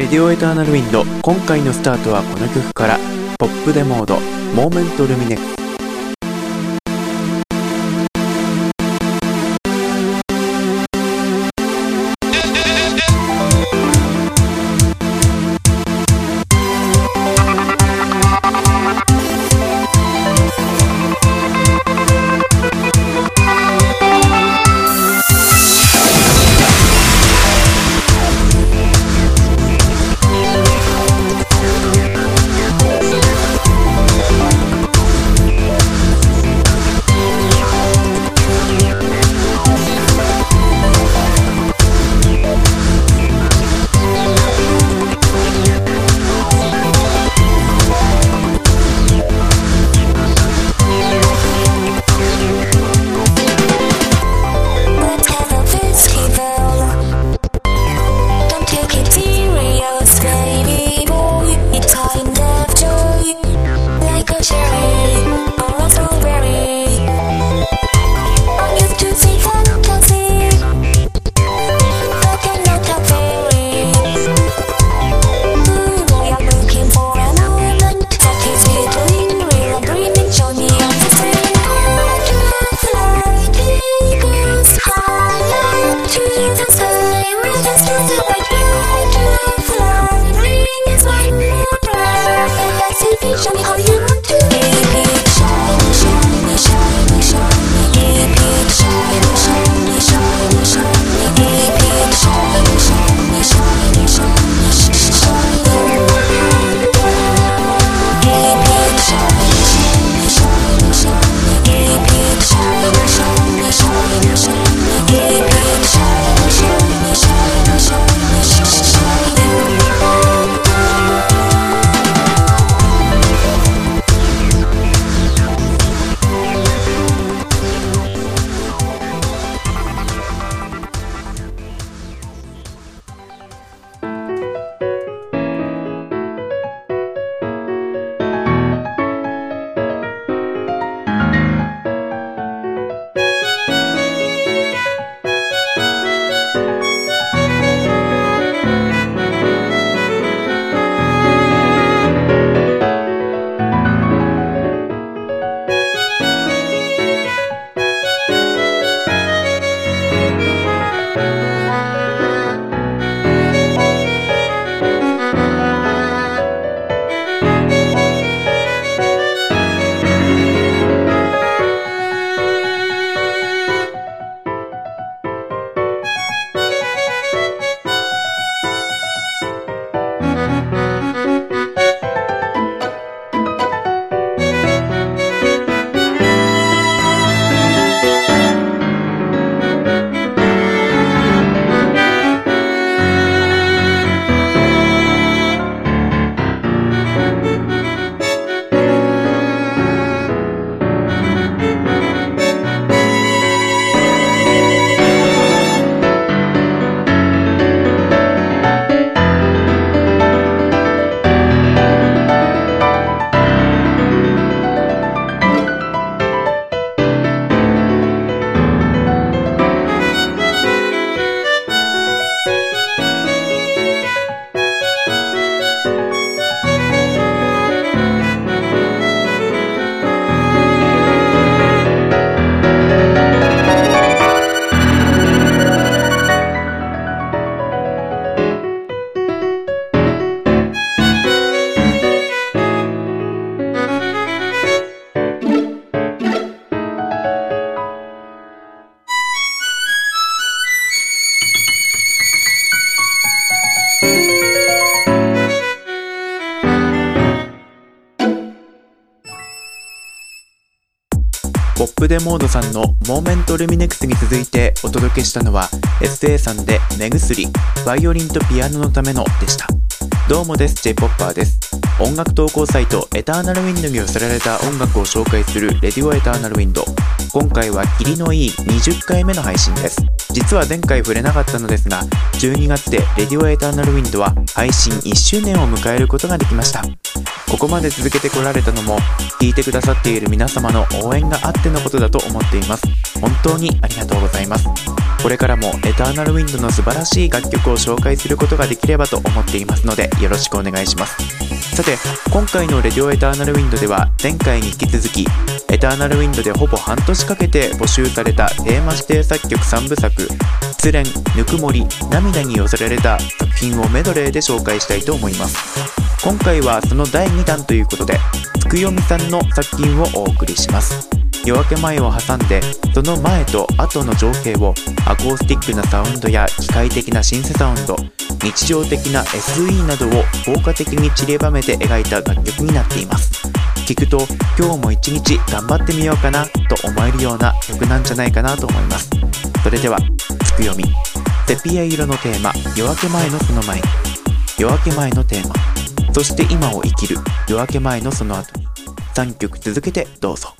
レディオエターナルウィンド。今回のスタートはこの曲から。ポップデモード。モーメントルミネク。スポップモードさんのモーメントルミネクスに続いてお届けしたのは SA さんで目薬バイオリンとピアノのためのでした。どうもです。J-POPPER です。音楽投稿サイトエターナルウィンドに寄せられた音楽を紹介するレディオエターナルウィンド。今回は霧のいい20回目の配信です。実は前回触れなかったのですが12月でレディオエターナルウィンドは配信1周年を迎えることができました。ここまで続けてこられたのも聞いてくださっている皆様の応援があってのことだと思っています。本当にありがとうございます。これからもエターナルウィンドの素晴らしい楽曲を紹介することができればと思っていますのでよろしくお願いします。さて今回のレディオエターナルウィンドでは前回に引き続きエターナルウィンドでほぼ半年かけて募集されたテーマ指定作曲3部作失恋ぬくもり涙に寄せられた作品をメドレーで紹介したいと思います。今回はその第2弾ということでつくよみさんの作品をお送りします。夜明け前を挟んでその前と後の情景をアコースティックなサウンドや機械的なシンセサウンド日常的な SE などを効果的に散りばめて描いた楽曲になっています。聞くと今日も一日頑張ってみようかなと思えるような曲なんじゃないかなと思います。それではつくよみ。セピア色のテーマ夜明け前のその前。に夜明け前のテーマ。そして今を生きる夜明け前のその後。3曲続けてどうぞ。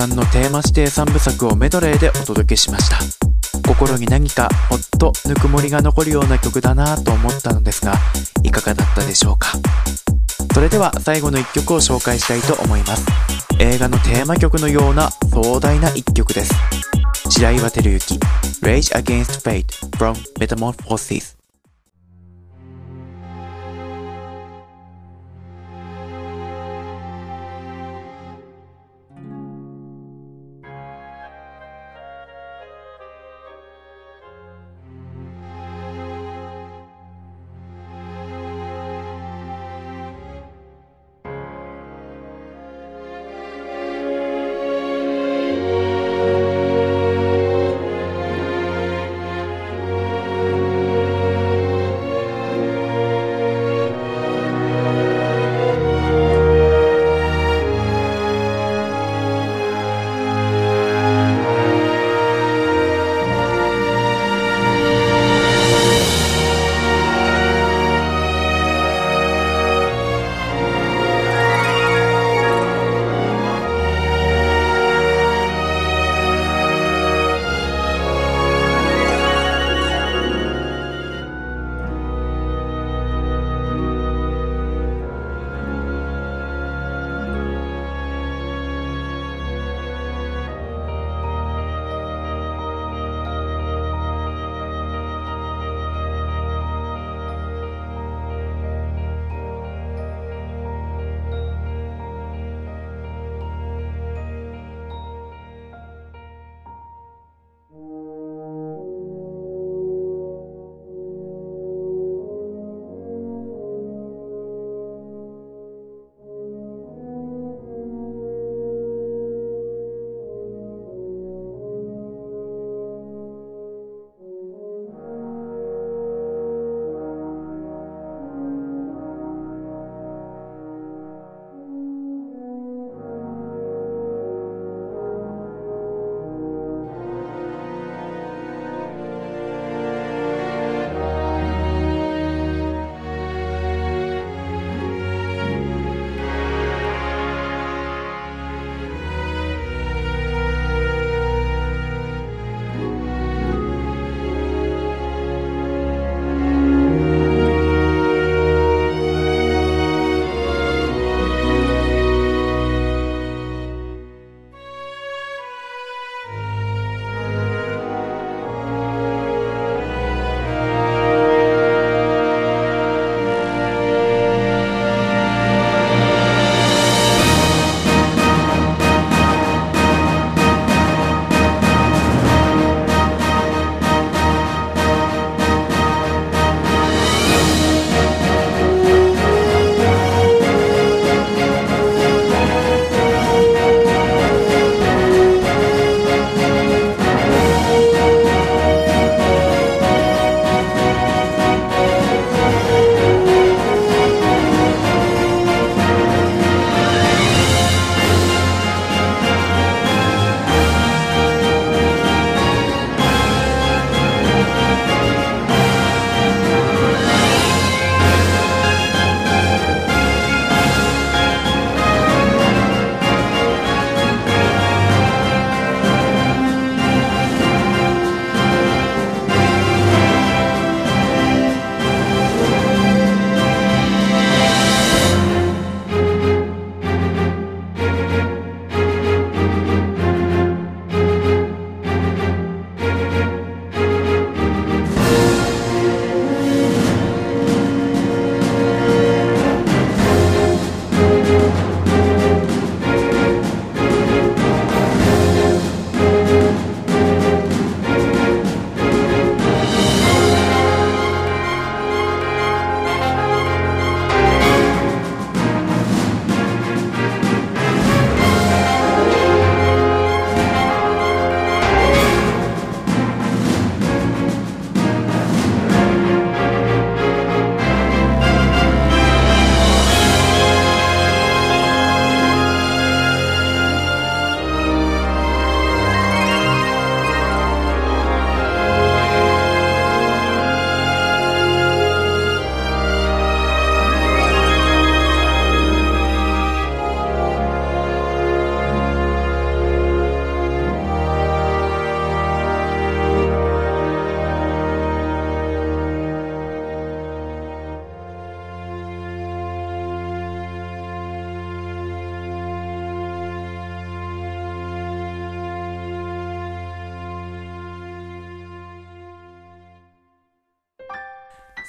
さんのテーマ指定3部作をメドレーでお届けしました。心に何かほっとぬくもりが残るような曲だなと思ったのですがいかがだったでしょうか？それでは最後の1曲を紹介したいと思います。映画のテーマ曲のような壮大な1曲です。白岩照之 Rage Against Fate from Metamorphosis「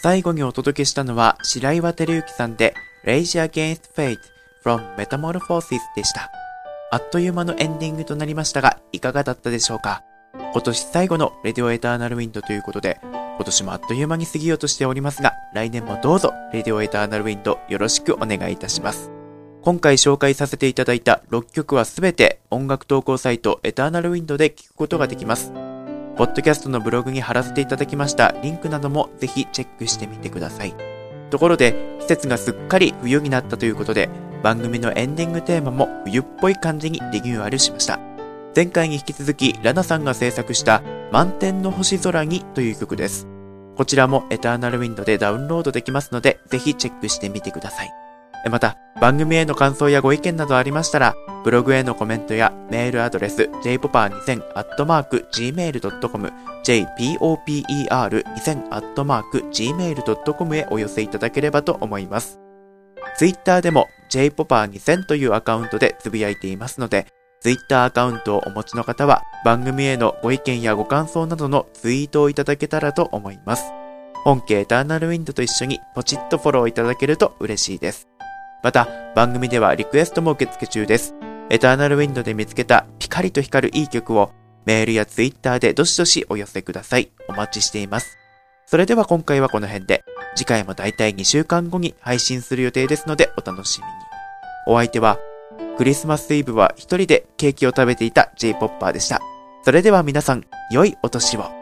最後にお届けしたのは白岩照之さんで Rage Against Fate from Metamorphosis でした。あっという間のエンディングとなりましたが、いかがだったでしょうか？今年最後のレディオエターナルウィンドということで、今年もあっという間に過ぎようとしておりますが、来年もどうぞ、レディオエターナルウィンドよろしくお願いいたします。今回紹介させていただいた6曲はすべて音楽投稿サイトエターナルウィンドで聴くことができます。ポッドキャストのブログに貼らせていただきましたリンクなどもぜひチェックしてみてください。ところで、季節がすっかり冬になったということで、番組のエンディングテーマも冬っぽい感じにリニューアルしました。前回に引き続き、ラナさんが制作した満天の星空にという曲です。こちらもエターナルウィンドでダウンロードできますので、ぜひチェックしてみてください。また、番組への感想やご意見などありましたら、ブログへのコメントやメールアドレス jpoper2000-gmail.com jpoper2000-gmail.com へお寄せいただければと思います。ツイッターでも jpopper2000 というアカウントでつぶやいていますので、ツイッターアカウントをお持ちの方は番組へのご意見やご感想などのツイートをいただけたらと思います。本家エターナルウィンドと一緒にポチッとフォローいただけると嬉しいです。また、番組ではリクエストも受付中です。エターナルウィンドで見つけたピカリと光るいい曲をメールやツイッターでどしどしお寄せください。お待ちしています。それでは今回はこの辺で、次回もだいたい2週間後に配信する予定ですのでお楽しみに。お相手は、クリスマスイブは一人でケーキを食べていた J-POPPER でした。それでは皆さん、良いお年を。